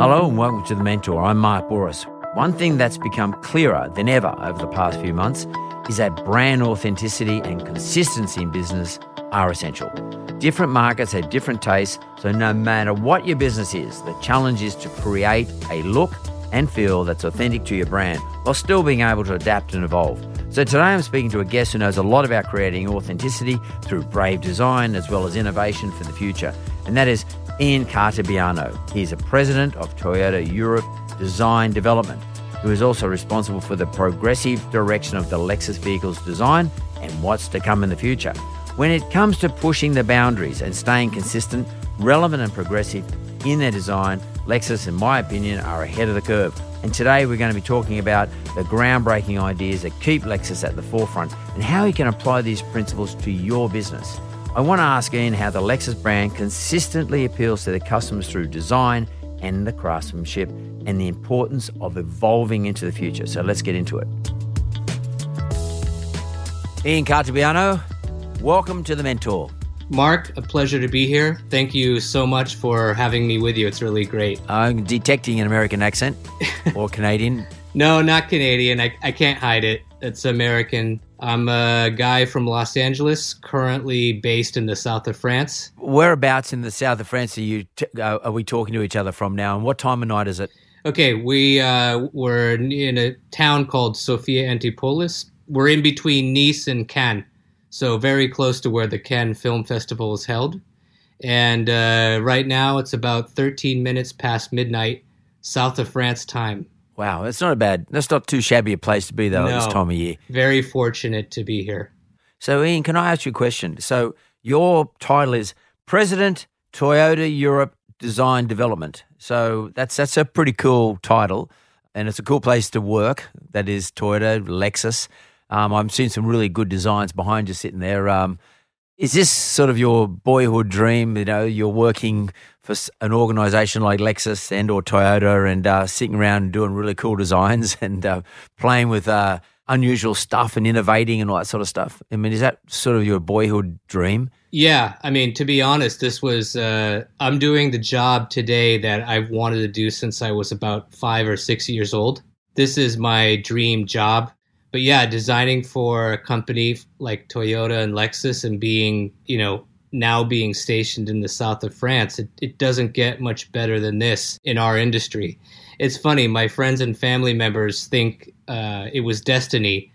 Hello and welcome to The Mentor. I'm Mark Bouris. One thing that's become clearer than ever over the past few months is that brand authenticity and consistency in business are essential. Different markets have different tastes, so no matter what your business is, the challenge is to create a look and feel that's authentic to your brand while still being able to adapt and evolve. So today I'm speaking to a guest who knows a lot about creating authenticity through brave design as well as innovation for the future, and that is Ian Cartabiano. He's a president of Toyota Europe Design Development, who is also responsible for the progressive direction of the Lexus vehicle's design and what's to come in the future. When it comes to pushing the boundaries and staying consistent, relevant, and progressive in their design, Lexus, in my opinion, are ahead of the curve. And today we're going to be talking about the groundbreaking ideas that keep Lexus at the forefront and how you can apply these principles to your business. I want to ask Ian how the Lexus brand consistently appeals to their customers through design and the craftsmanship and the importance of evolving into the future. So let's get into it. Ian Cartabiano, welcome to The Mentor. Mark, a pleasure to be here. Thank you so much for having me with you. It's really great. I'm detecting an American accent or Canadian. no, not Canadian. I, I can't hide it. It's American. I'm a guy from Los Angeles, currently based in the south of France. Whereabouts in the south of France are you? T- uh, are we talking to each other from now? And what time of night is it? Okay, we uh, we're in a town called Sophia Antipolis. We're in between Nice and Cannes, so very close to where the Cannes Film Festival is held. And uh, right now, it's about 13 minutes past midnight, south of France time. Wow, that's not a bad. That's not too shabby a place to be though No. at this time of year. Very fortunate to be here. So, Ian, can I ask you a question? So, your title is President Toyota Europe Design Development. So that's that's a pretty cool title, and it's a cool place to work. That is Toyota, Lexus. Um, I'm seeing some really good designs behind you sitting there. Um, is this sort of your boyhood dream? You know, you're working for an organisation like Lexus and or Toyota, and uh, sitting around doing really cool designs and uh, playing with uh, unusual stuff and innovating and all that sort of stuff. I mean, is that sort of your boyhood dream? Yeah, I mean, to be honest, this was uh, I'm doing the job today that I've wanted to do since I was about five or six years old. This is my dream job. But yeah, designing for a company like Toyota and Lexus and being, you know, now being stationed in the south of France, it, it doesn't get much better than this in our industry. It's funny, my friends and family members think uh, it was destiny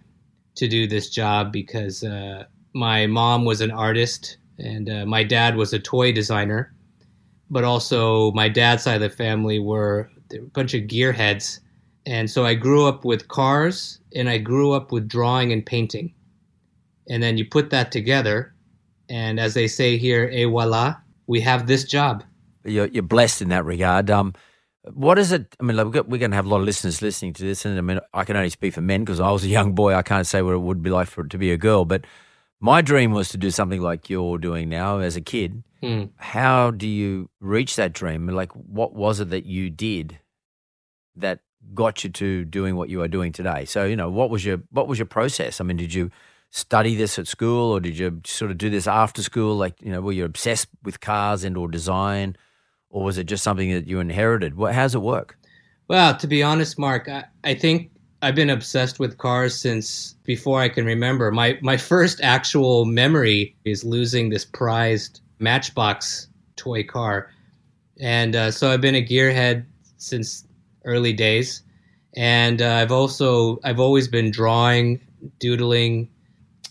to do this job because uh, my mom was an artist and uh, my dad was a toy designer. But also, my dad's side of the family were a bunch of gearheads. And so I grew up with cars and I grew up with drawing and painting. And then you put that together, and as they say here, et voila, we have this job. You're, you're blessed in that regard. Um, what is it? I mean, like, we're going to have a lot of listeners listening to this, and I mean, I can only speak for men because I was a young boy. I can't say what it would be like for it to be a girl, but my dream was to do something like you're doing now as a kid. Hmm. How do you reach that dream? Like, what was it that you did that got you to doing what you are doing today? So, you know, what was your what was your process? I mean, did you study this at school, or did you sort of do this after school? Like, you know, were you obsessed with cars and or design, or was it just something that you inherited? What, how's it work? Well, to be honest, Mark, I, I think I've been obsessed with cars since before I can remember. My my first actual memory is losing this prized Matchbox toy car, and uh, so I've been a gearhead since early days. And uh, I've also I've always been drawing, doodling,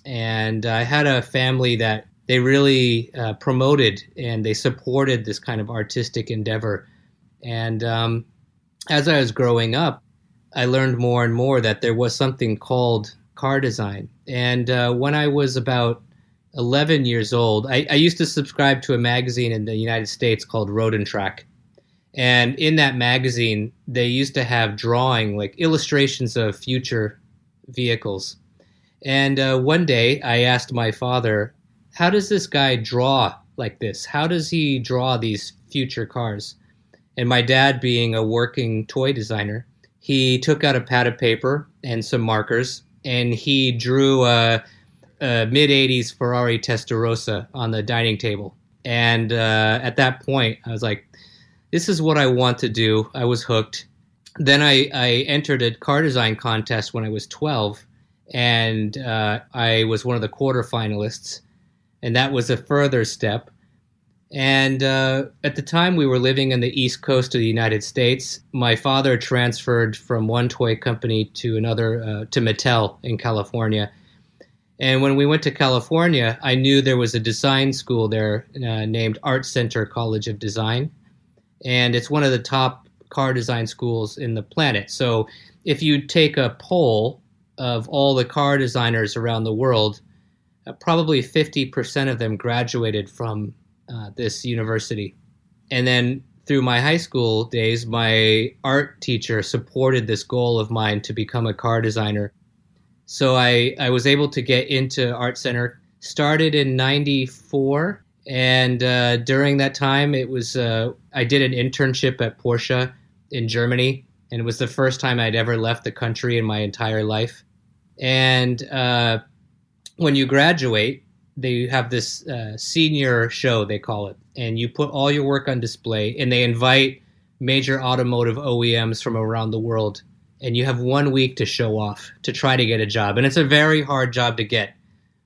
and I had a family that they really uh, promoted and they supported this kind of artistic endeavor. And um, as I was growing up, I learned more and more that there was something called car design. And uh, when I was about 11 years old, I, I, used to subscribe to a magazine in the United States called Road and Track. And in that magazine, they used to have drawing, like illustrations of future vehicles. And uh, one day I asked my father, How does this guy draw like this? How does he draw these future cars? And my dad, being a working toy designer, he took out a pad of paper and some markers and he drew a, a mid 80s Ferrari Testarossa on the dining table. And uh, at that point, I was like, this is what I want to do. I was hooked. Then I, I entered a car design contest when I was 12, and uh, I was one of the quarterfinalists. And that was a further step. And uh, at the time, we were living in the east coast of the United States. My father transferred from one toy company to another, uh, to Mattel in California. And when we went to California, I knew there was a design school there uh, named Art Center College of Design. And it's one of the top car design schools in the planet. So if you take a poll of all the car designers around the world, uh, probably 50% of them graduated from uh, this university. And then through my high school days, my art teacher supported this goal of mine to become a car designer. So I, I was able to get into Art Center. Started in 94. And uh, during that time, it was uh, I did an internship at Porsche in Germany. And it was the first time I'd ever left the country in my entire life. And uh, when you graduate, they have this uh, senior show they call it and you put all your work on display and they invite major automotive OEMs from around the world and you have one week to show off to try to get a job and it's a very hard job to get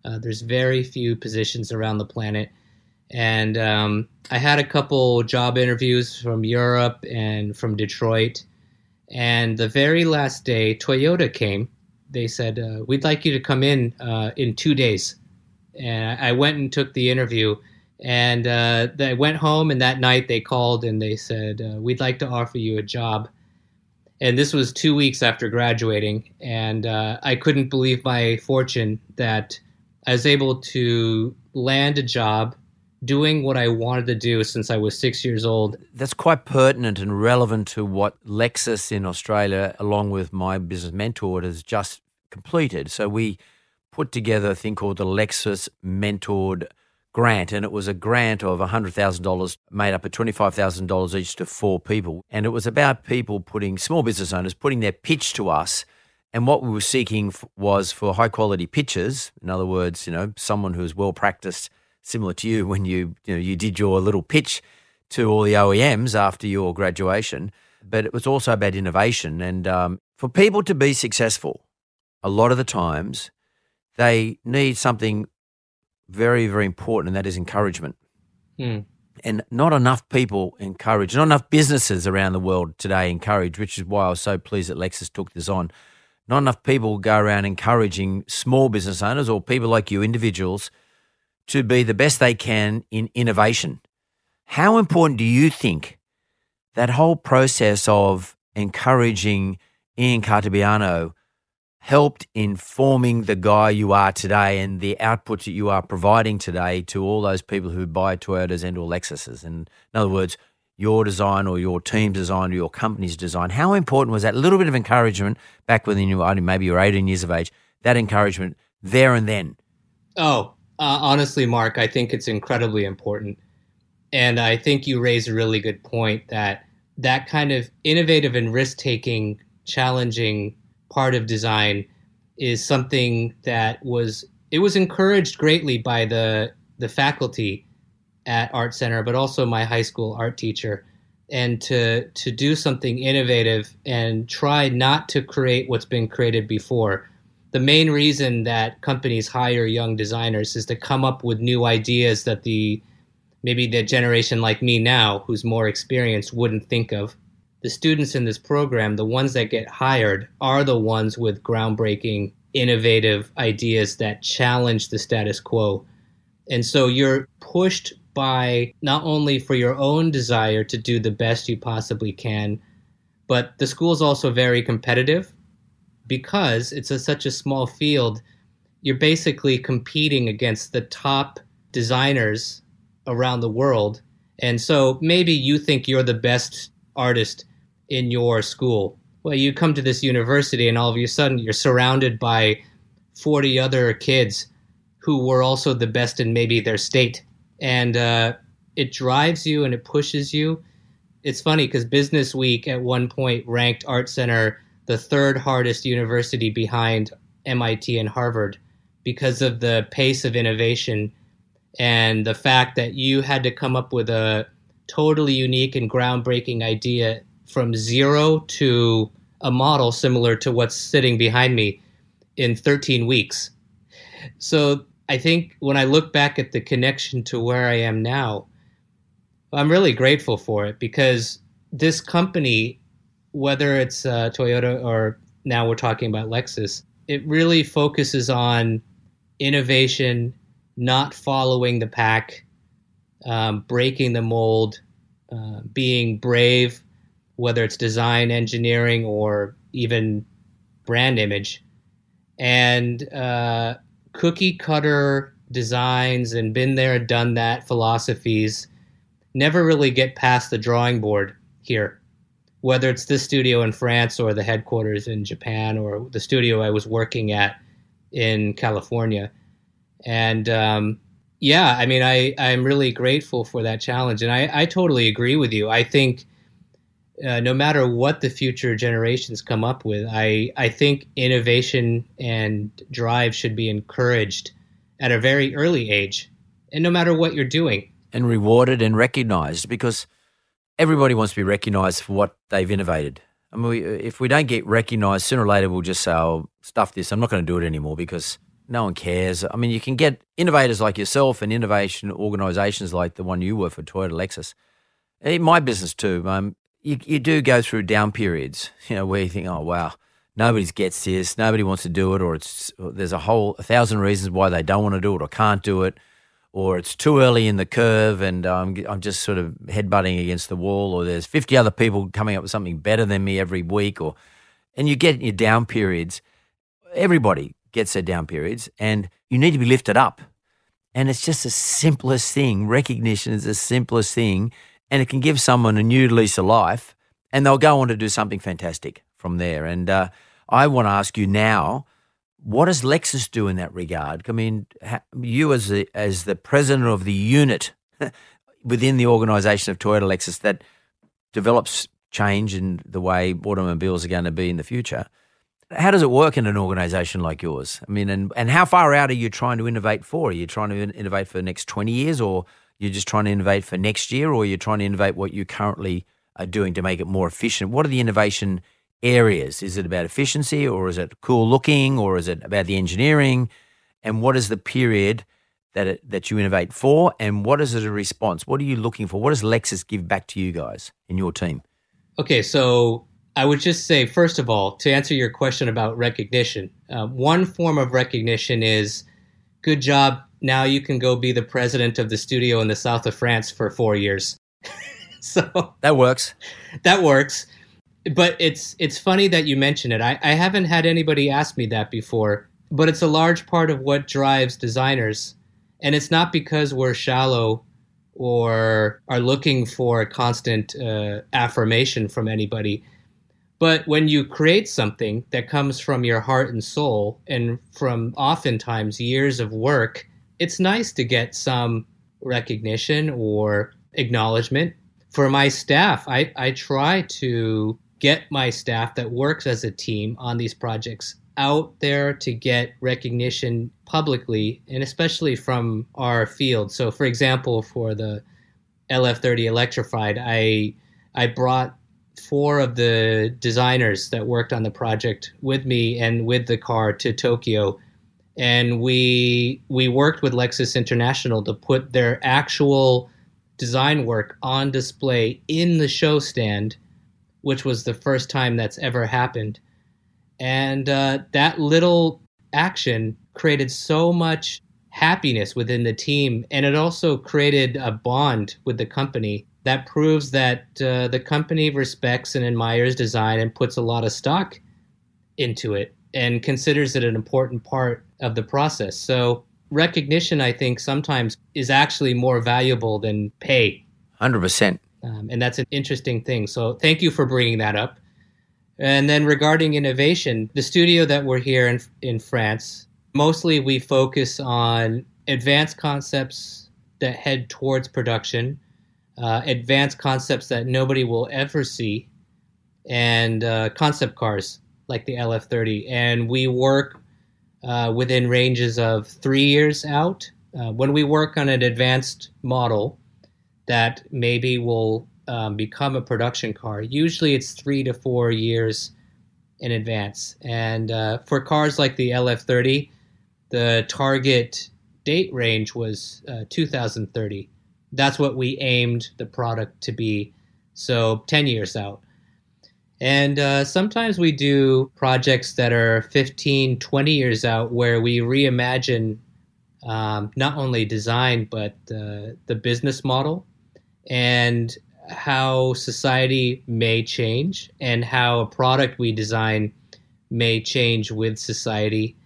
uh, there's very few positions around the planet and um, i had a couple job interviews from europe and from detroit and the very last day toyota came they said uh, we'd like you to come in uh, in two days and I went and took the interview. And uh, went home, and that night they called and they said, uh, We'd like to offer you a job. And this was two weeks after graduating. And uh, I couldn't believe my fortune that I was able to land a job doing what I wanted to do since I was six years old. That's quite pertinent and relevant to what Lexus in Australia, along with my business mentor, has just completed. So we put together a thing called the Lexus Mentored Grant, and it was a grant of $100,000 made up of $25,000 each to four people. And it was about people putting, small business owners, putting their pitch to us. And what we were seeking was for high quality pitches. In other words, you know, someone who's well practiced, similar to you when you, you know, you did your little pitch to all the OEMs after your graduation. But it was also about innovation. And um, for people to be successful, a lot of the times they need something very, very important, and that is encouragement. Mm. And not enough people encourage, not enough businesses around the world today encourage, which is why I was so pleased that Lexus took this on. Not enough people go around encouraging small business owners or people like you, individuals, to be the best they can in innovation. How important do you think that whole process of encouraging Ian Cartabiano helped in forming the guy you are today and the output that you are providing today to all those people who buy Toyotas and or Lexuses. And in other words, your design or your team's design or your company's design. How important was that little bit of encouragement back when you were maybe you were 18 years of age? That encouragement there and then. Oh, uh, honestly, Mark, I think it's incredibly important, and I think you raise a really good point that that kind of innovative and risk taking, challenging part of design is something that was it was encouraged greatly by the the faculty at Art Center, but also my high school art teacher. and to to do something innovative and try not to create what's been created before. The main reason that companies hire young designers is to come up with new ideas that the maybe the generation like me now who's more experienced wouldn't think of. The students in this program, the ones that get hired are the ones with groundbreaking innovative ideas that challenge the status quo. And so you're pushed by not only for your own desire to do the best you possibly can, but the school is also very competitive because it's a, such a small field. You're basically competing against the top designers around the world. And so maybe you think you're the best artist in your school. Well, you come to this university and all of a sudden you're surrounded by 40 other kids who were also the best in maybe their state and uh, it drives you and it pushes you. It's funny because Business Week at one point ranked Art Center the third hardest university behind MIT and Harvard because of the pace of innovation and the fact that you had to come up with a totally unique and groundbreaking idea from zero to a model similar to what's sitting behind me in 13 weeks. So I think when I look back at the connection to where I am now, I'm really grateful for it because this company, whether it's uh, Toyota or now we're talking about Lexus, it really focuses on innovation, not following the pack, um, breaking the mold, uh, being brave, whether it's design, engineering, or even brand image. And uh, cookie cutter designs and been there, done that philosophies never really get past the drawing board here. Whether it's this studio in France or the headquarters in Japan or the studio I was working at in California. And um, yeah, I mean, I, I'm really grateful for that challenge. And I, I totally agree with you. I think uh, no matter what the future generations come up with, I, I think innovation and drive should be encouraged at a very early age, and no matter what you're doing. And rewarded and recognized because everybody wants to be recognized for what they've innovated. I mean, we, if we don't get recognized, sooner or later we'll just say, oh, stuff this, I'm not going to do it anymore because no one cares. I mean, you can get innovators like yourself and innovation organizations like the one you were for Toyota Lexus. In my business too, um, you, you do go through down periods, you know, where you think, oh, wow, nobody gets this, nobody wants to do it, or it's there's a whole a thousand reasons why they don't want to do it or can't do it, or it's too early in the curve and um, I'm just sort of headbutting against the wall, or there's 50 other people coming up with something better than me every week, or and you get your down periods. Everybody gets their down periods, and you need to be lifted up. And it's just the simplest thing. Recognition is the simplest thing and it can give someone a new lease of life, and they'll go on to do something fantastic from there. And uh, I want to ask you now, what does Lexus do in that regard? I mean, you as the, as the president of the unit within the organisation of Toyota Lexus that develops change in the way automobiles are going to be in the future. How does it work in an organisation like yours? I mean, and, and how far out are you trying to innovate for? Are you trying to innovate for the next 20 years or you're just trying to innovate for next year, or you're trying to innovate what you currently are doing to make it more efficient? What are the innovation areas? Is it about efficiency, or is it cool looking, or is it about the engineering? And what is the period that it, that you innovate for? And what is it a response? What are you looking for? What does Lexus give back to you guys in your team? Okay, so I would just say, first of all, to answer your question about recognition, uh, one form of recognition is good job now you can go be the president of the studio in the south of France for four years. so that works. That works. But it's it's funny that you mention it. I, I haven't had anybody ask me that before, but it's a large part of what drives designers. And it's not because we're shallow or are looking for constant uh, affirmation from anybody. But when you create something that comes from your heart and soul and from oftentimes years of work, it's nice to get some recognition or acknowledgement. For my staff, I, I try to get my staff that works as a team on these projects out there to get recognition publicly and especially from our field. So, for example, for the LF30 Electrified, I I brought four of the designers that worked on the project with me and with the car to Tokyo and we we worked with Lexus International to put their actual design work on display in the show stand, which was the first time that's ever happened. And uh, that little action created so much happiness within the team, and it also created a bond with the company that proves that uh, the company respects and admires design and puts a lot of stock into it and considers it an important part of the process. So recognition, I think, sometimes is actually more valuable than pay. 100%. Um, and that's an interesting thing. So thank you for bringing that up. And then regarding innovation, the studio that we're here in, in France, mostly we focus on advanced concepts that head towards production, uh, advanced concepts that nobody will ever see, and uh, concept cars like the LF30, and we work uh, within ranges of three years out. Uh, when we work on an advanced model that maybe will um, become a production car, usually it's three to four years in advance. And uh, for cars like the LF30, the target date range was uh, 2030. That's what we aimed the product to be. So 10 years out. And uh, sometimes we do projects that are 15, 20 years out where we reimagine um, not only design, but uh, the business model and how society may change and how a product we design may change with society.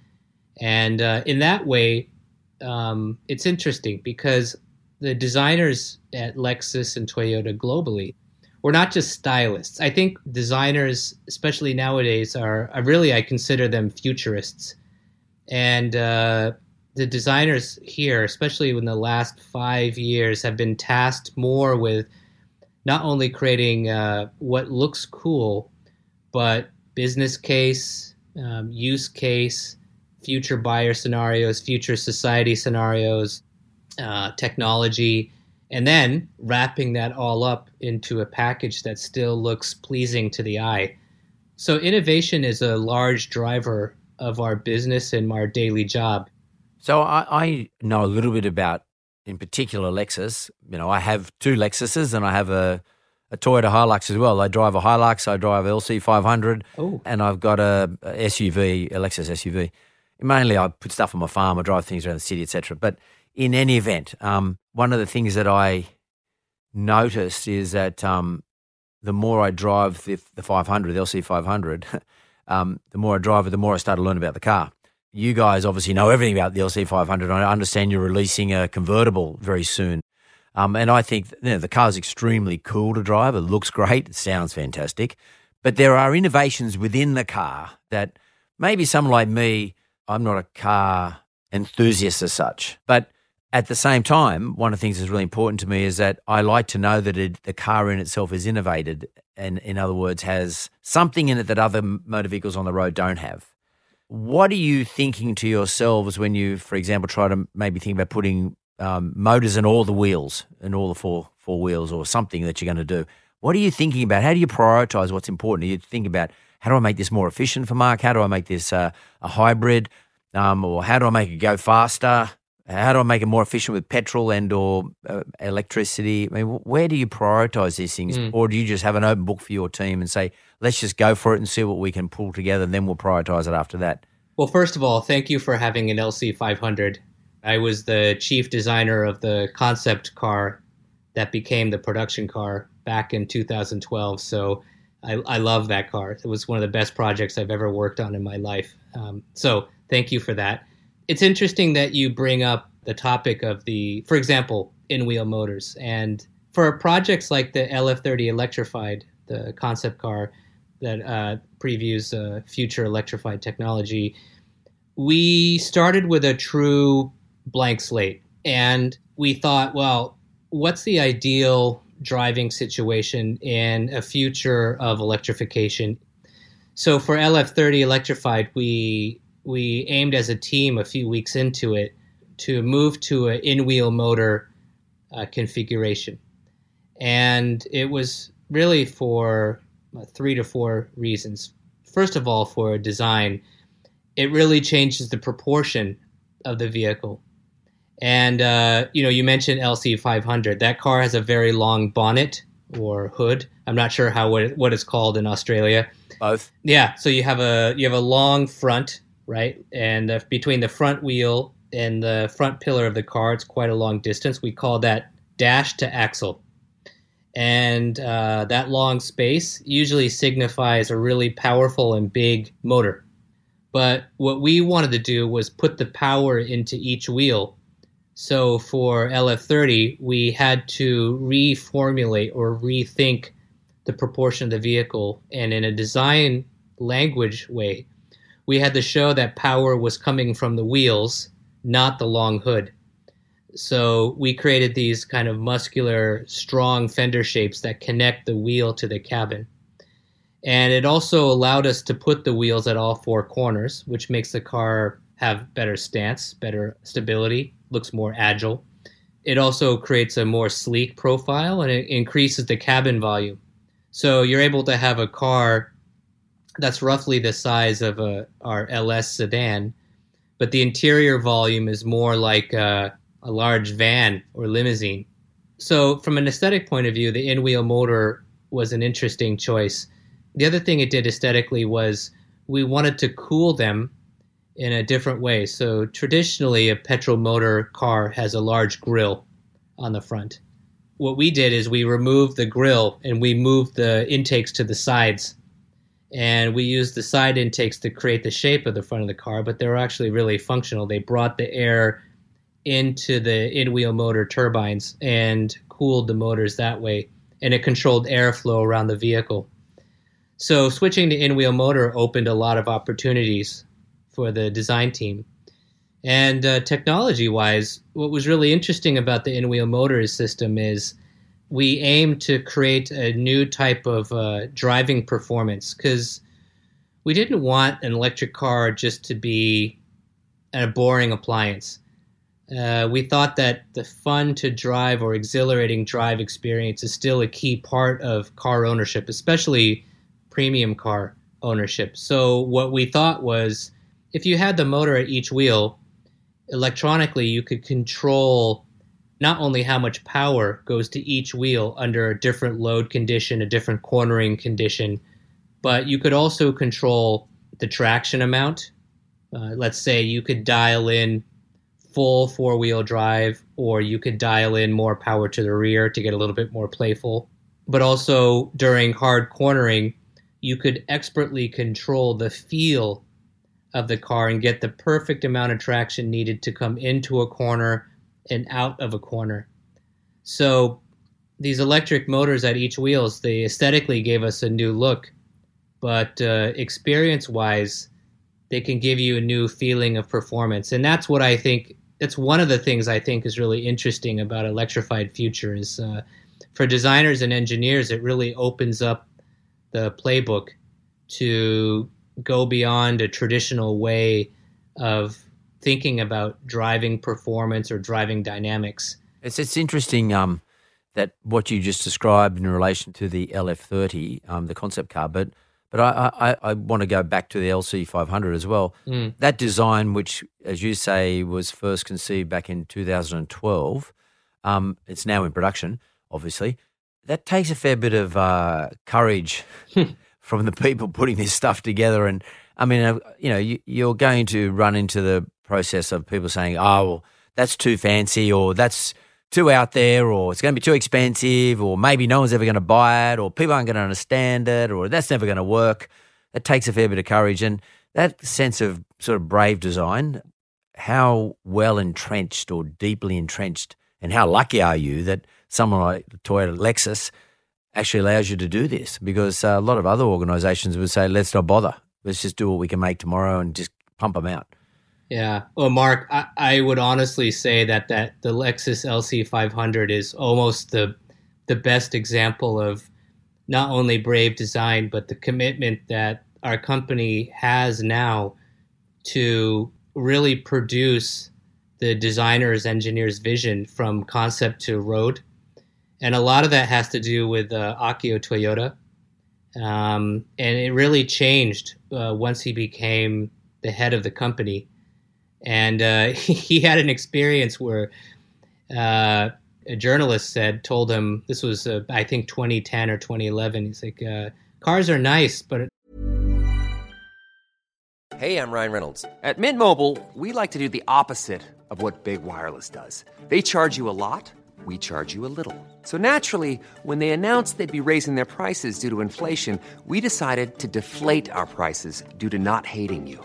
And uh, in that way, um, it's interesting because the designers at Lexus and Toyota globally we're not just stylists. I think designers, especially nowadays, are, are really I consider them futurists, and uh, the designers here, especially in the last five years, have been tasked more with not only creating uh, what looks cool, but business case, um, use case, future buyer scenarios, future society scenarios, uh, technology and then wrapping that all up into a package that still looks pleasing to the eye. So, innovation is a large driver of our business and our daily job. So, I, I know a little bit about, in particular, Lexus. You know, I have two Lexuses and I have a, a Toyota Hilux as well. I drive a Hilux, I drive LC500, oh. and I've got a, a SUV, a Lexus SUV. Mainly, I put stuff on my farm, I drive things around the city, etc. But in any event, um, one of the things that I noticed is that um, the more I drive the, the 500, the LC 500, um, the more I drive it, the more I start to learn about the car. You guys obviously know everything about the LC 500. I understand you're releasing a convertible very soon. Um, and I think you know, the car is extremely cool to drive. It looks great. It sounds fantastic. But there are innovations within the car that maybe someone like me, I'm not a car enthusiast as such. But at the same time, one of the things that's really important to me is that I like to know that it, the car in itself is innovated and, in other words, has something in it that other motor vehicles on the road don't have. What are you thinking to yourselves when you, for example, try to maybe think about putting um, motors in all the wheels, in all the four four wheels, or something that you're going to do? What are you thinking about? How do you prioritize what's important? Are you thinking about how do I make this more efficient for Mark? How do I make this uh, a hybrid? Um, or how do I make it go faster? How do I make it more efficient with petrol and or uh, electricity? I mean, where do you prioritize these things, mm. or do you just have an open book for your team and say, let's just go for it and see what we can pull together, and then we'll prioritize it after that? Well, first of all, thank you for having an LC 500. I was the chief designer of the concept car that became the production car back in 2012. So I, I love that car. It was one of the best projects I've ever worked on in my life. Um, so thank you for that it's interesting that you bring up the topic of the, for example, in wheel motors. And for projects like the LF30 electrified, the concept car that uh, previews uh, future electrified technology, we started with a true blank slate. And we thought, well, what's the ideal driving situation in a future of electrification? So for LF30 electrified, we we aimed as a team a few weeks into it to move to an in-wheel motor uh, configuration, and it was really for uh, three to four reasons. First of all, for design, it really changes the proportion of the vehicle. And uh, you know, you mentioned LC500. That car has a very long bonnet or hood. I'm not sure how what, it, what it's called in Australia. Both. Yeah. So you have a you have a long front, right? And between the front wheel and the front pillar of the car, it's quite a long distance. We call that dash to axle. And uh, that long space usually signifies a really powerful and big motor. But what we wanted to do was put the power into each wheel so for LF30, we had to reformulate or rethink the proportion of the vehicle. And in a design language way, we had to show that power was coming from the wheels, not the long hood. So we created these kind of muscular, strong fender shapes that connect the wheel to the cabin. And it also allowed us to put the wheels at all four corners, which makes the car have better stance, better stability, looks more agile. It also creates a more sleek profile and it increases the cabin volume. So you're able to have a car that's roughly the size of a, our LS sedan, but the interior volume is more like a, a large van or limousine. So, from an aesthetic point of view, the in wheel motor was an interesting choice. The other thing it did aesthetically was we wanted to cool them in a different way. So traditionally, a petrol motor car has a large grill on the front. What we did is we removed the grill and we moved the intakes to the sides. And we used the side intakes to create the shape of the front of the car, but they were actually really functional. They brought the air into the in wheel motor turbines and cooled the motors that way. And it controlled airflow around the vehicle. So switching to in wheel motor opened a lot of opportunities for the design team. And uh, technology wise, what was really interesting about the in wheel motor system is we aim to create a new type of uh, driving performance because we didn't want an electric car just to be a boring appliance. Uh, we thought that the fun to drive or exhilarating drive experience is still a key part of car ownership, especially premium car ownership. So, what we thought was if you had the motor at each wheel, electronically you could control not only how much power goes to each wheel under a different load condition, a different cornering condition, but you could also control the traction amount. Uh, let's say you could dial in full four wheel drive, or you could dial in more power to the rear to get a little bit more playful. But also during hard cornering, you could expertly control the feel of the car and get the perfect amount of traction needed to come into a corner and out of a corner. So these electric motors at each wheels, they aesthetically gave us a new look, but uh, experience-wise, they can give you a new feeling of performance, and that's what I think. That's one of the things I think is really interesting about electrified future is uh, for designers and engineers, it really opens up the playbook to go beyond a traditional way of thinking about driving performance or driving dynamics. It's it's interesting um, that what you just described in relation to the LF30, um, the concept car, but but I, I, I, want to go back to the LC500 as well. Mm. That design, which, as you say, was first conceived back in 2012, um, it's now in production, obviously. That takes a fair bit of uh, courage from the people putting this stuff together. And I mean, uh, you know, you, you're going to run into the process of people saying, "Oh, well, that's too fancy," or "That's too out there," or "It's going to be too expensive," or maybe no one's ever going to buy it, or people aren't going to understand it, or that's never going to work. It takes a fair bit of courage and that sense of sort of brave design. How well entrenched or deeply entrenched, and how lucky are you that someone like Toyota Lexus actually allows you to do this because uh, a lot of other organizations would say, let's not bother. Let's just do what we can make tomorrow and just pump them out. Yeah. Well, Mark, I, I would honestly say that, that the Lexus LC500 is almost the, the best example of not only brave design, but the commitment that our company has now to really produce the designer's engineer's vision from concept to road and a lot of that has to do with uh, Akio Toyoda, um, and it really changed uh, once he became the head of the company. And uh, he had an experience where uh, a journalist said, told him this was, uh, I think, 2010 or 2011. He's like, uh, "Cars are nice, but." Hey, I'm Ryan Reynolds. At Mint Mobile, we like to do the opposite of what big wireless does. They charge you a lot. We charge you a little. So naturally, when they announced they'd be raising their prices due to inflation, we decided to deflate our prices due to not hating you.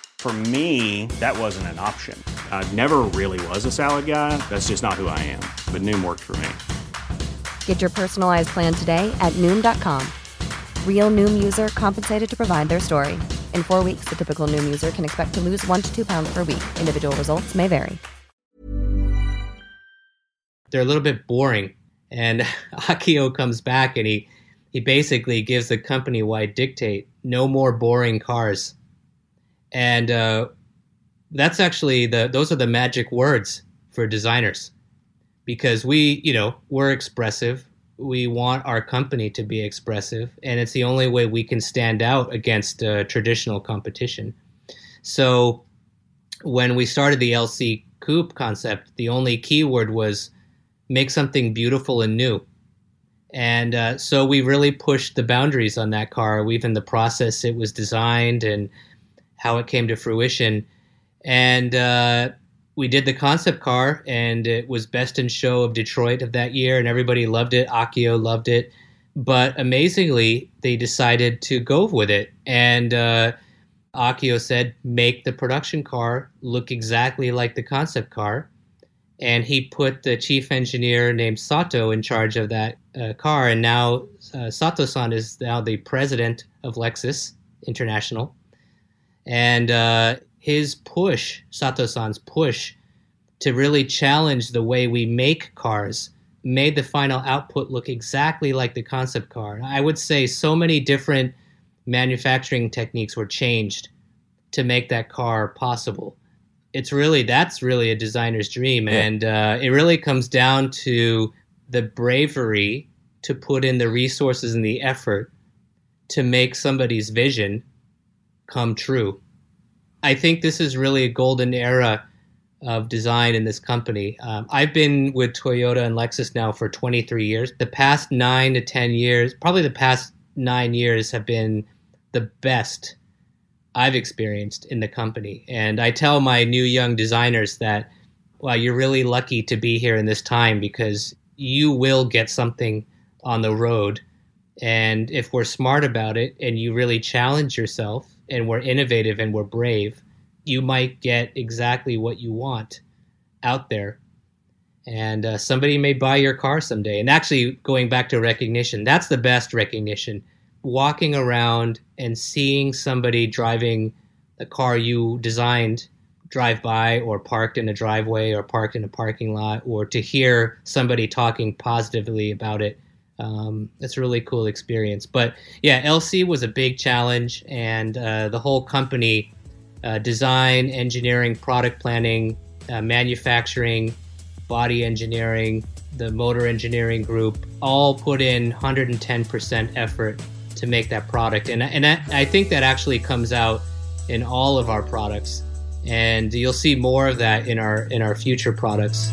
For me, that wasn't an option. I never really was a salad guy. That's just not who I am. But Noom worked for me. Get your personalized plan today at Noom.com. Real Noom user compensated to provide their story. In four weeks, the typical Noom user can expect to lose one to two pounds per week. Individual results may vary. They're a little bit boring. And Akio comes back and he, he basically gives the company wide dictate no more boring cars. And uh, that's actually the those are the magic words for designers because we, you know, we're expressive. We want our company to be expressive, and it's the only way we can stand out against uh, traditional competition. So, when we started the LC Coupe concept, the only keyword was make something beautiful and new. And uh, so we really pushed the boundaries on that car, even the process it was designed and how it came to fruition. And uh, we did the concept car, and it was best in show of Detroit of that year, and everybody loved it. Akio loved it, but amazingly, they decided to go with it. And uh, Akio said, "Make the production car look exactly like the concept car." And he put the chief engineer named Sato in charge of that uh, car, and now uh, Sato-san is now the president of Lexus International, and uh, his push, Sato-san's push, to really challenge the way we make cars made the final output look exactly like the concept car. I would say so many different manufacturing techniques were changed to make that car possible. It's really that's really a designer's dream, yeah. and uh, it really comes down to the bravery to put in the resources and the effort to make somebody's vision come true. I think this is really a golden era of design in this company. Um, I've been with Toyota and Lexus now for 23 years. The past nine to 10 years, probably the past nine years, have been the best I've experienced in the company. And I tell my new young designers that, well, you're really lucky to be here in this time because you will get something on the road. And if we're smart about it and you really challenge yourself and we're innovative and we're brave, you might get exactly what you want out there. And uh, somebody may buy your car someday. And actually, going back to recognition, that's the best recognition. Walking around and seeing somebody driving the car you designed drive by or parked in a driveway or parked in a parking lot or to hear somebody talking positively about it um, it's a really cool experience. But yeah, LC was a big challenge, and uh, the whole company uh, design, engineering, product planning, uh, manufacturing, body engineering, the motor engineering group all put in 110% effort to make that product. And, and I think that actually comes out in all of our products. And you'll see more of that in our in our future products.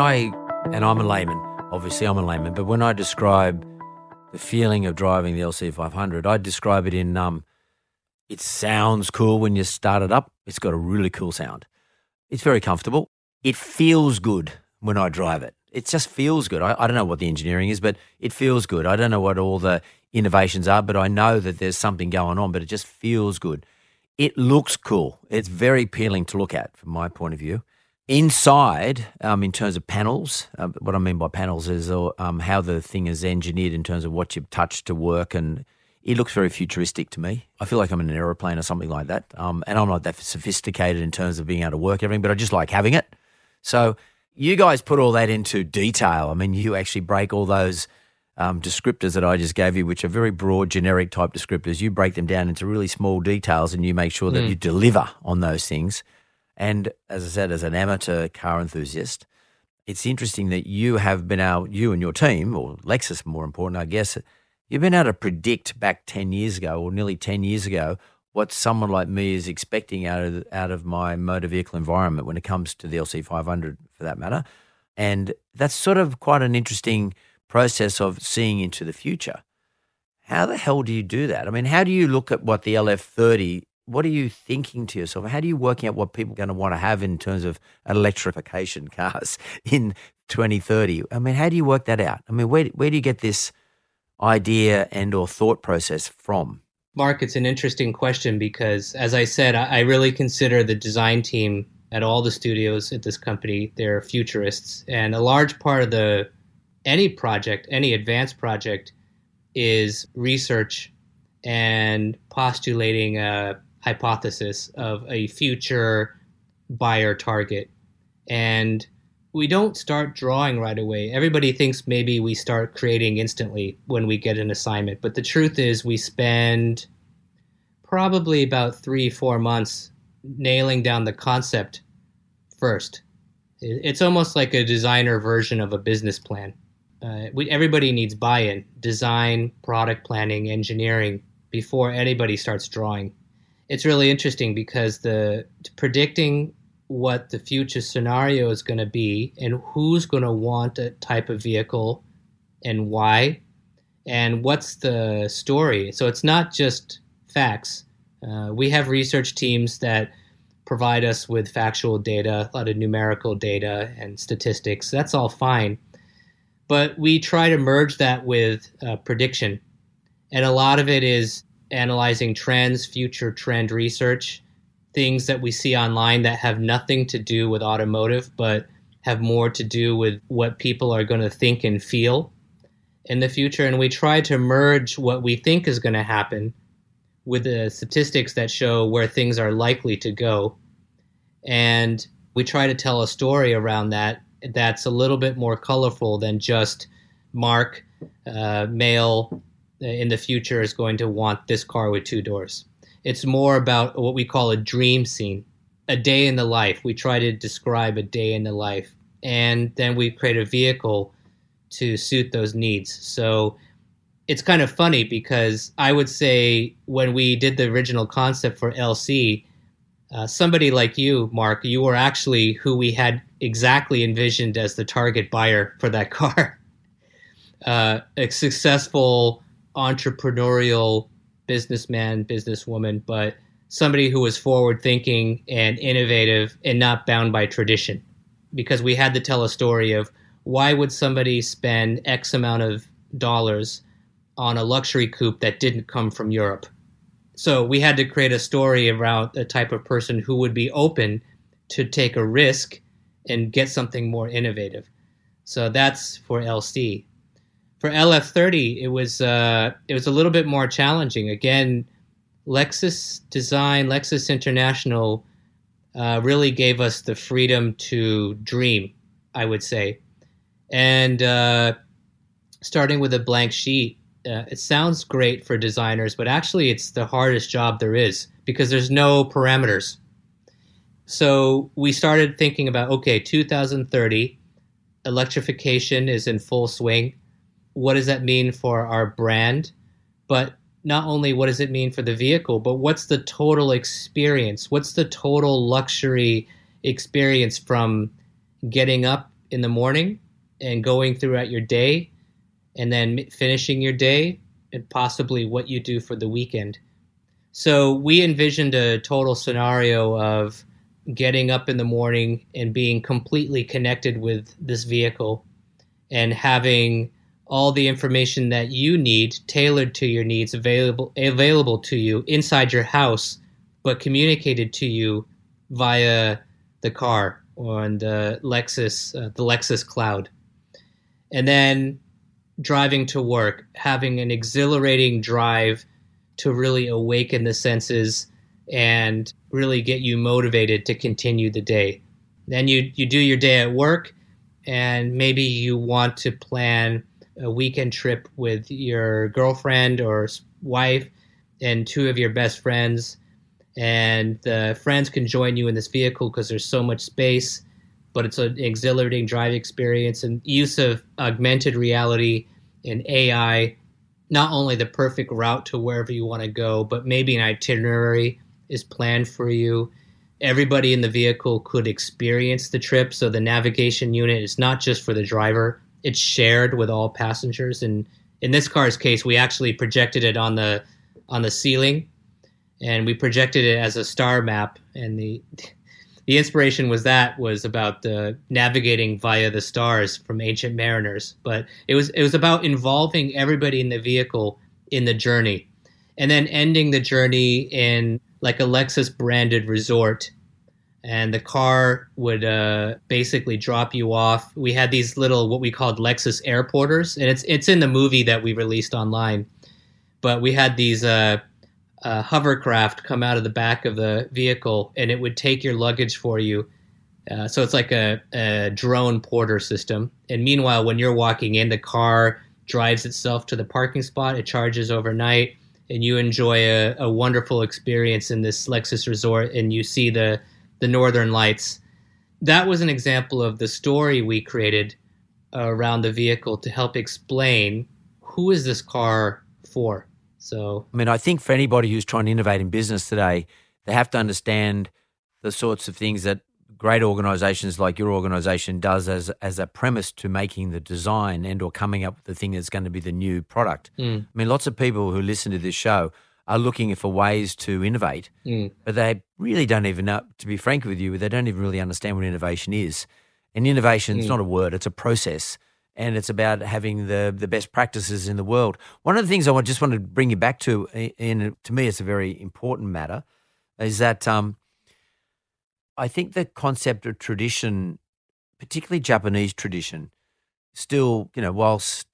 I, and I'm a layman, obviously I'm a layman, but when I describe the feeling of driving the LC500, I describe it in um, it sounds cool when you start it up. It's got a really cool sound. It's very comfortable. It feels good when I drive it. It just feels good. I, I don't know what the engineering is, but it feels good. I don't know what all the innovations are, but I know that there's something going on, but it just feels good. It looks cool. It's very appealing to look at from my point of view. Inside, um, in terms of panels, uh, what I mean by panels is uh, um, how the thing is engineered in terms of what you've touched to work, and it looks very futuristic to me. I feel like I'm in an aeroplane or something like that, um, and I'm not that sophisticated in terms of being able to work everything, but I just like having it. So you guys put all that into detail. I mean, you actually break all those um, descriptors that I just gave you, which are very broad, generic type descriptors. You break them down into really small details, and you make sure that Mm. you deliver on those things. And as I said, as an amateur car enthusiast, it's interesting that you have been able, you and your team, or Lexus more important, I guess, you've been able to predict back 10 years ago or nearly 10 years ago what someone like me is expecting out of, out of my motor vehicle environment when it comes to the LC500 for that matter. And that's sort of quite an interesting process of seeing into the future. How the hell do you do that? I mean, how do you look at what the LF30 what are you thinking to yourself? How do you working out what people are going to want to have in terms of electrification cars in 2030? I mean, how do you work that out? I mean, where where do you get this idea and or thought process from? Mark, it's an interesting question because, as I said, I, really consider the design team at all the studios at this company they're futurists, and a large part of the any project, any advanced project, is research and postulating a hypothesis of a future buyer target. And we don't start drawing right away. Everybody thinks maybe we start creating instantly when we get an assignment. But the truth is, we spend probably about three, four months nailing down the concept first. It's almost like a designer version of a business plan. Uh, we, everybody needs buy in, design, product planning, engineering before anybody starts drawing. It's really interesting because the predicting what the future scenario is going to be and who's going to want a type of vehicle and why and what's the story. So it's not just facts. Uh, we have research teams that provide us with factual data, a lot of numerical data and statistics. That's all fine. But we try to merge that with uh, prediction. And a lot of it is analyzing trends, future trend research, things that we see online that have nothing to do with automotive, but have more to do with what people are going to think and feel in the future. And we try to merge what we think is going to happen with the statistics that show where things are likely to go. And we try to tell a story around that that's a little bit more colorful than just Mark, uh, male in the future is going to want this car with two doors. It's more about what we call a dream scene, a day in the life. We try to describe a day in the life, and then we create a vehicle to suit those needs. So it's kind of funny because I would say when we did the original concept for LC, uh, somebody like you, Mark, you were actually who we had exactly envisioned as the target buyer for that car. Uh, a successful entrepreneurial businessman, businesswoman, but somebody who was forward thinking and innovative and not bound by tradition. Because we had to tell a story of why would somebody spend X amount of dollars on a luxury coupe that didn't come from Europe? So we had to create a story around a type of person who would be open to take a risk and get something more innovative. So that's for LC. For LF30, it was uh, it was a little bit more challenging. Again, Lexus Design, Lexus International, uh, really gave us the freedom to dream. I would say, and uh, starting with a blank sheet, uh, it sounds great for designers, but actually, it's the hardest job there is because there's no parameters. So we started thinking about okay, 2030, electrification is in full swing. What does that mean for our brand? But not only what does it mean for the vehicle, but what's the total experience? What's the total luxury experience from getting up in the morning and going throughout your day and then finishing your day and possibly what you do for the weekend? So we envisioned a total scenario of getting up in the morning and being completely connected with this vehicle and having all the information that you need tailored to your needs available available to you inside your house but communicated to you via the car on the Lexus, uh, the Lexus Cloud. And then driving to work, having an exhilarating drive to really awaken the senses and really get you motivated to continue the day. Then you you do your day at work and maybe you want to plan a weekend trip with your girlfriend or wife and two of your best friends. And the friends can join you in this vehicle because there's so much space but it's an exhilarating drive experience and use of augmented reality and ai not only the perfect route to wherever you want to go but maybe an itinerary is planned for you. Everybody in the vehicle could experience the trip so the navigation unit is not just for the driver it's shared with all passengers. And in this car's case we actually projected it on the on the ceiling and we projected it as a star map. And the the inspiration was that was about the navigating via the stars from ancient mariners. But it was it was about involving everybody in the vehicle in the journey and then ending the journey in like a lexus branded resort and the car would uh, basically drop you off we had these little what we called lexus airporters and it's it's in the movie that we released online but we had these uh, uh, hovercraft come out of the back of the vehicle and it would take your luggage for you. Uh, so it's like a, a, drone porter system. And meanwhile, when you're walking in, the car drives itself to the parking spot, it charges overnight, and you enjoy a, a wonderful experience in this Lexus resort and you see the, the northern lights. That was an example of the story we created around the vehicle to help explain who is this car for so, I mean, I think for anybody who's trying to innovate in business today, they have to understand the sorts of things that great organizations like your organization does as as a premise to making the design and or coming up with the thing that's going to be the new product. Mm. I mean, lots of people who listen to this show are looking for ways to innovate, mm. but they really don't even know. To be frank with you, they don't even really understand what innovation is. And innovation is mm. not a word; it's a process and it's about having the the best practices in the world. One of the things I just want to bring you back to, and to me, it's a very important matter, is that um, I think the concept of tradition, particularly Japanese tradition, still, you know, whilst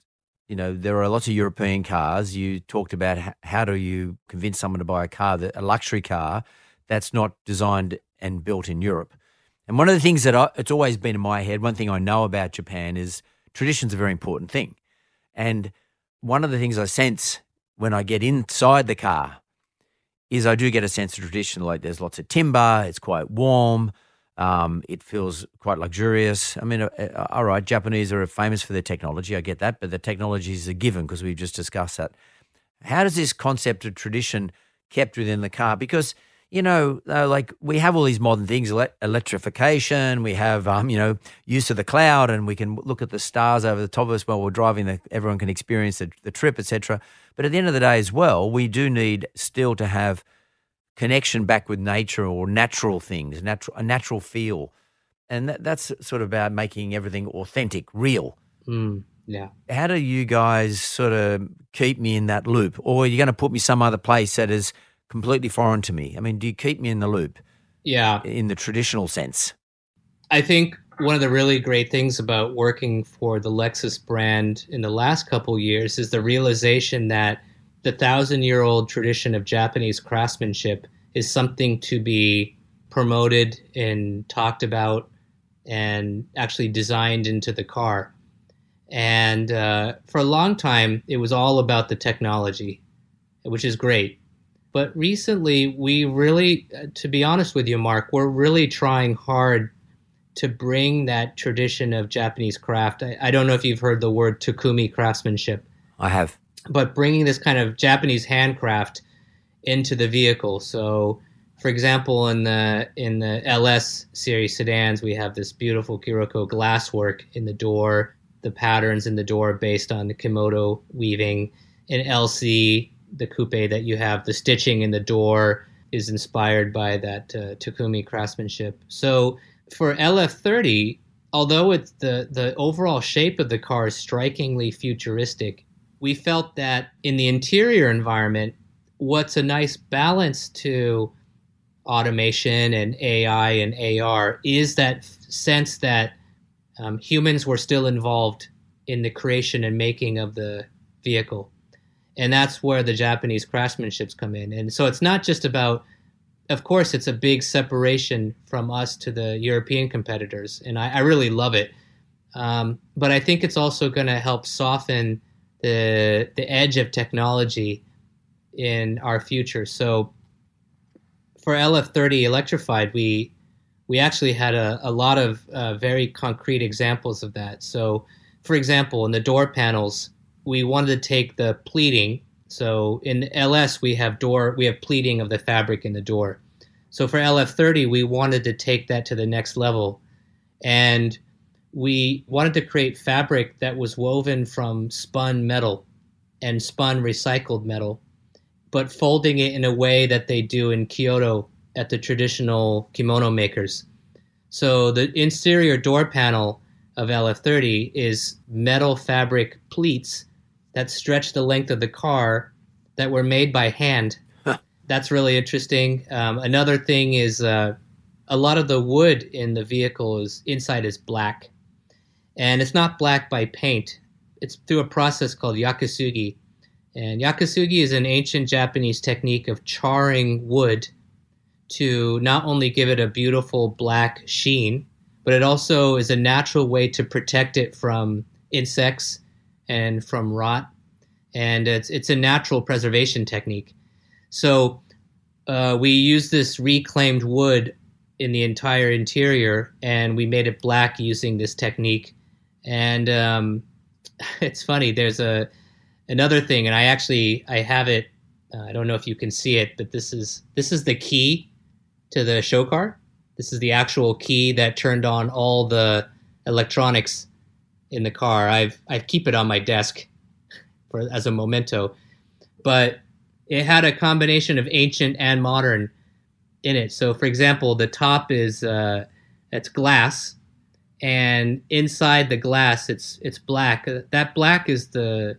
you know there are lots of European cars, you talked about how do you convince someone to buy a car, that a luxury car that's not designed and built in Europe. And one of the things that I, it's always been in my head, one thing I know about Japan is tradition's a very important thing. And one of the things I sense when I get inside the car is I do get a sense of tradition. Like there's lots of timber, it's quite warm, um, it feels quite luxurious. I mean, uh, uh, all right, Japanese are famous for their technology, I get that, but the technology is a given because we've just discussed that. How does this concept of tradition kept within the car? Because you know, uh, like we have all these modern things, ele- electrification. We have, um, you know, use of the cloud, and we can look at the stars over the top of us while we're driving. The, everyone can experience the, the trip, etc. But at the end of the day, as well, we do need still to have connection back with nature or natural things, natural a natural feel, and that, that's sort of about making everything authentic, real. Mm, yeah. How do you guys sort of keep me in that loop, or are you going to put me some other place that is completely foreign to me. I mean, do you keep me in the loop? Yeah. In the traditional sense. I think one of the really great things about working for the Lexus brand in the last couple years is the realization that the thousand year old tradition of Japanese craftsmanship is something to be promoted and talked about and actually designed into the car. And uh, for a long time, it was all about the technology, which is great. But recently, we really, uh, to be honest with you, Mark, we're really trying hard to bring that tradition of Japanese craft. I, I don't know if you've heard the word takumi craftsmanship. I have. But bringing this kind of Japanese handcraft into the vehicle. So, for example, in the in the LS series sedans, we have this beautiful Kiriko glasswork in the door, the patterns in the door based on the Kimoto weaving. In LC, the coupe that you have, the stitching in the door is inspired by that uh, Takumi craftsmanship. So for LF30, although it's the the overall shape of the car is strikingly futuristic, we felt that in the interior environment, what's a nice balance to automation and AI and AR is that sense that um, humans were still involved in the creation and making of the vehicle. And that's where the Japanese craftsmanships come in. And so it's not just about, of course, it's a big separation from us to the European competitors. And I, I really love it. Um, but I think it's also going to help soften the, the edge of technology in our future. So for LF30 electrified, we we actually had a, a lot of uh, very concrete examples of that. So, for example, in the door panels, we wanted to take the pleating. So in LS, we have door, we have pleating of the fabric in the door. So for LF30, we wanted to take that to the next level, and we wanted to create fabric that was woven from spun metal and spun recycled metal but folding it in a way that they do in Kyoto at the traditional kimono makers. So the interior door panel of LF30 is metal fabric pleats that stretch the length of the car that were made by hand. That's really interesting. Um, another thing is uh, a lot of the wood in the vehicle is inside is black, and it's not black by paint. It's through a process called yakusugi, and yakusugi is an ancient Japanese technique of charring wood to not only give it a beautiful black sheen, but it also is a natural way to protect it from insects and from rot. And it's, it's a natural preservation technique. So uh, we use this reclaimed wood in the entire interior and we made it black using this technique. And um, it's funny, there's a another thing, and I actually I have it. Uh, I don't know if you can see it, but this is this is the key to the show car. This is the actual key that turned on all the electronics in the car. I've I keep it on my desk for as a memento, but it had a combination of ancient and modern in it. So, for example, the top is uh, it's glass, and inside the glass it's it's black. That black is the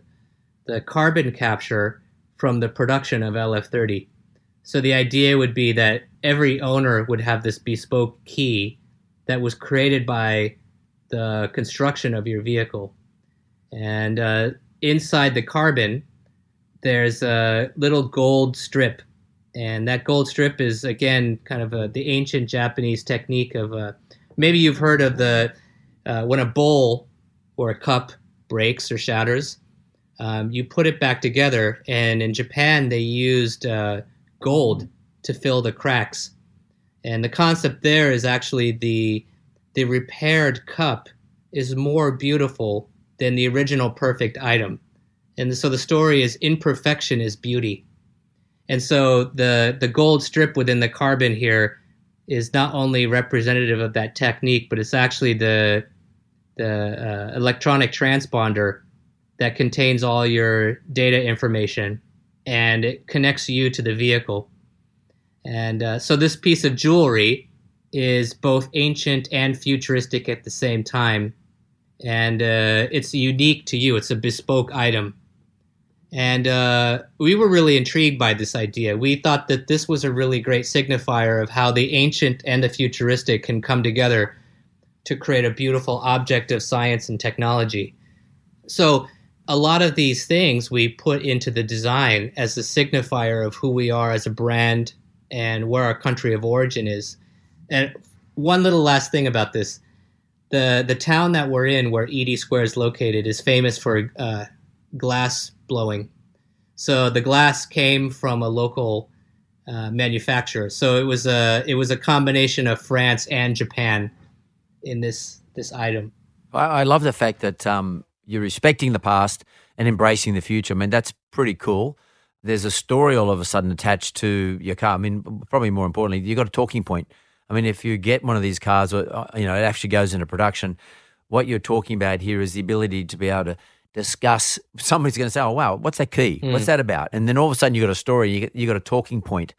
the carbon capture from the production of LF30. So the idea would be that every owner would have this bespoke key that was created by the construction of your vehicle. And uh, inside the carbon, there's a little gold strip. And that gold strip is, again, kind of a, the ancient Japanese technique of uh, maybe you've heard of the uh, when a bowl or a cup breaks or shatters, um, you put it back together. And in Japan, they used uh, gold to fill the cracks. And the concept there is actually the the repaired cup is more beautiful than the original perfect item. And so the story is imperfection is beauty. And so the the gold strip within the carbon here is not only representative of that technique, but it's actually the the uh, electronic transponder that contains all your data information and it connects you to the vehicle. And uh, so this piece of jewelry is both ancient and futuristic at the same time. And uh, it's unique to you, it's a bespoke item. And uh, we were really intrigued by this idea. We thought that this was a really great signifier of how the ancient and the futuristic can come together to create a beautiful object of science and technology. So a lot of these things we put into the design as a signifier of who we are as a brand and where our country of origin is. And one little last thing about this the the town that we're in, where ED Square is located, is famous for uh, glass blowing. So the glass came from a local uh, manufacturer. So it was a it was a combination of France and Japan in this this item. I, I love the fact that um, you're respecting the past and embracing the future. I mean, that's pretty cool. There's a story all of a sudden attached to your car. I mean, probably more importantly, you've got a talking point. I mean, if you get one of these cars, uh, you know, it actually goes into production. What you're talking about here is the ability to be able to discuss. Somebody's going to say, "Oh, wow, what's that key? Mm. What's that about?" And then all of a sudden, you got a story. You you got a talking point.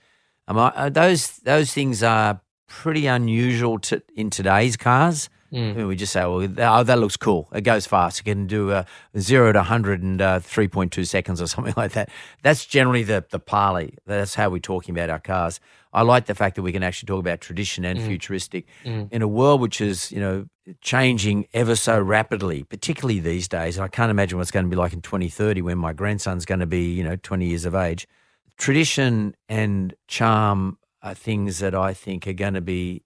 Um, uh, those those things are pretty unusual to, in today's cars. Mm. We just say, well, oh, that looks cool. It goes fast. It can do uh, zero to 100 in uh, 3.2 seconds or something like that. That's generally the, the parley. That's how we're talking about our cars. I like the fact that we can actually talk about tradition and mm. futuristic mm. in a world which is, you know, changing ever so rapidly, particularly these days. I can't imagine what's going to be like in 2030 when my grandson's going to be, you know, 20 years of age. Tradition and charm are things that I think are going to be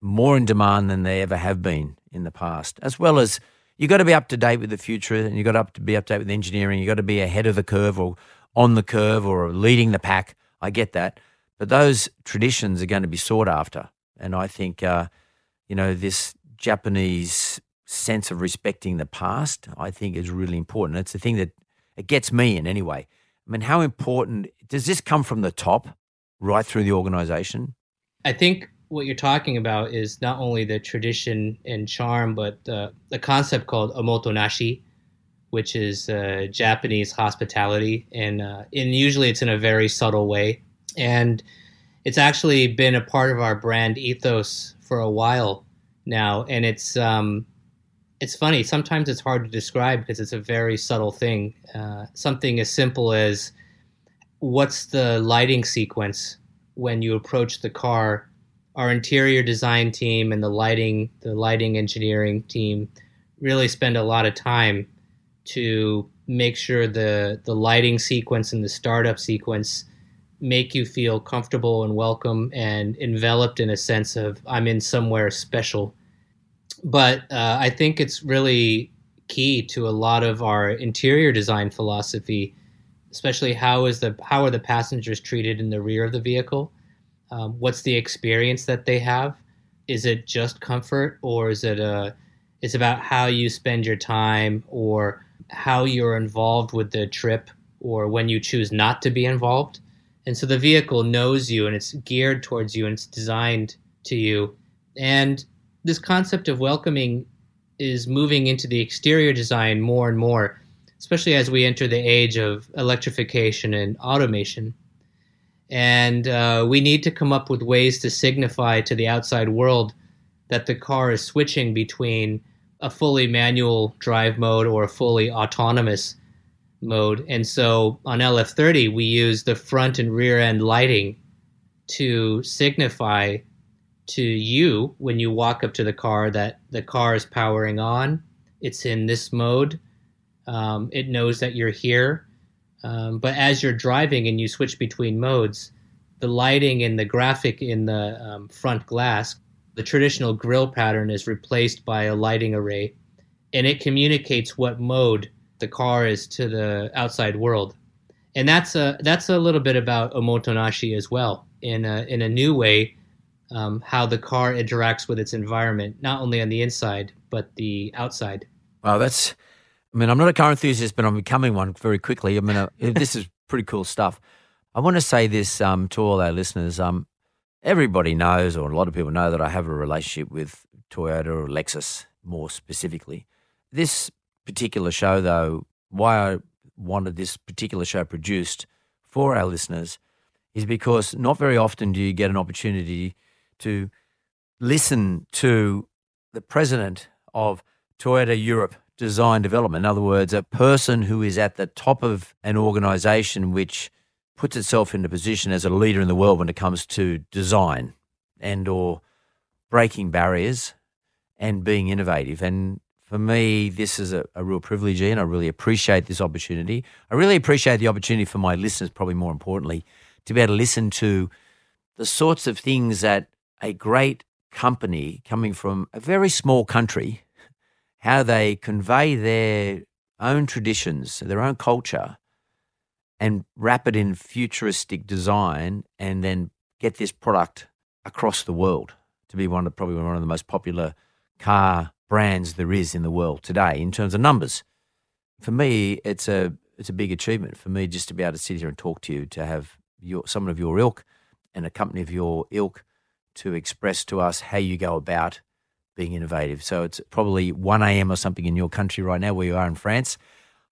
more in demand than they ever have been in the past, as well as you've got to be up to date with the future and you've got to be up to date with engineering. You've got to be ahead of the curve or on the curve or leading the pack. I get that. But those traditions are going to be sought after. And I think, uh, you know, this Japanese sense of respecting the past, I think is really important. It's the thing that it gets me in anyway. I mean, how important does this come from the top right through the organization? I think what you're talking about is not only the tradition and charm, but uh, the concept called omotenashi, which is uh, Japanese hospitality, and uh, and usually it's in a very subtle way, and it's actually been a part of our brand ethos for a while now, and it's um, it's funny. Sometimes it's hard to describe because it's a very subtle thing. Uh, something as simple as what's the lighting sequence when you approach the car our interior design team and the lighting the lighting engineering team really spend a lot of time to make sure the the lighting sequence and the startup sequence make you feel comfortable and welcome and enveloped in a sense of I'm in somewhere special. But uh, I think it's really key to a lot of our interior design philosophy, especially how is the how are the passengers treated in the rear of the vehicle um, what's the experience that they have? Is it just comfort, or is it a? It's about how you spend your time, or how you're involved with the trip, or when you choose not to be involved. And so the vehicle knows you, and it's geared towards you, and it's designed to you. And this concept of welcoming is moving into the exterior design more and more, especially as we enter the age of electrification and automation and uh, we need to come up with ways to signify to the outside world that the car is switching between a fully manual drive mode or a fully autonomous mode. And so on LF30, we use the front and rear end lighting to signify to you when you walk up to the car that the car is powering on. It's in this mode. Um, it knows that you're here. Um, but as you're driving and you switch between modes, the lighting and the graphic in the um, front glass, the traditional grill pattern is replaced by a lighting array, and it communicates what mode the car is to the outside world. And that's a that's a little bit about omotenashi as well, in a in a new way, um, how the car interacts with its environment, not only on the inside but the outside. Wow, that's I mean, I'm not a car enthusiast, but I'm becoming one very quickly. I mean, uh, this is pretty cool stuff. I want to say this um, to all our listeners. Um, everybody knows, or a lot of people know, that I have a relationship with Toyota or Lexus more specifically. This particular show, though, why I wanted this particular show produced for our listeners is because not very often do you get an opportunity to listen to the president of Toyota Europe design development. In other words, a person who is at the top of an organization which puts itself in a position as a leader in the world when it comes to design and or breaking barriers and being innovative. And for me, this is a, a real privilege, and I really appreciate this opportunity. I really appreciate the opportunity for my listeners, probably more importantly, to be able to listen to the sorts of things that a great company coming from a very small country how they convey their own traditions, their own culture, and wrap it in futuristic design, and then get this product across the world to be one of probably one of the most popular car brands there is in the world today in terms of numbers. For me, it's a it's a big achievement for me just to be able to sit here and talk to you, to have your someone of your ilk and a company of your ilk to express to us how you go about being innovative. So it's probably 1 a.m. or something in your country right now where you are in France.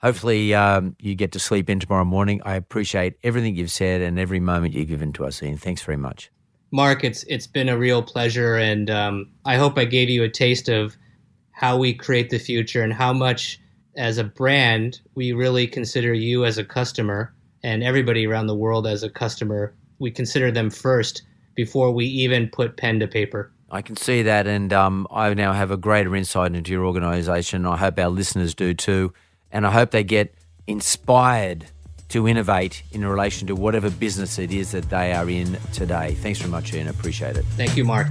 Hopefully, um, you get to sleep in tomorrow morning. I appreciate everything you've said and every moment you've given to us, Ian. Thanks very much. Mark, it's it's been a real pleasure, and um, I hope I gave you a taste of how we create the future and how much, as a brand, we really consider you as a customer and everybody around the world as a customer. We consider them first before we even put pen to paper. I can see that, and um, I now have a greater insight into your organisation. I hope our listeners do too, and I hope they get inspired to innovate in relation to whatever business it is that they are in today. Thanks very much, Ian. Appreciate it. Thank you, Mark.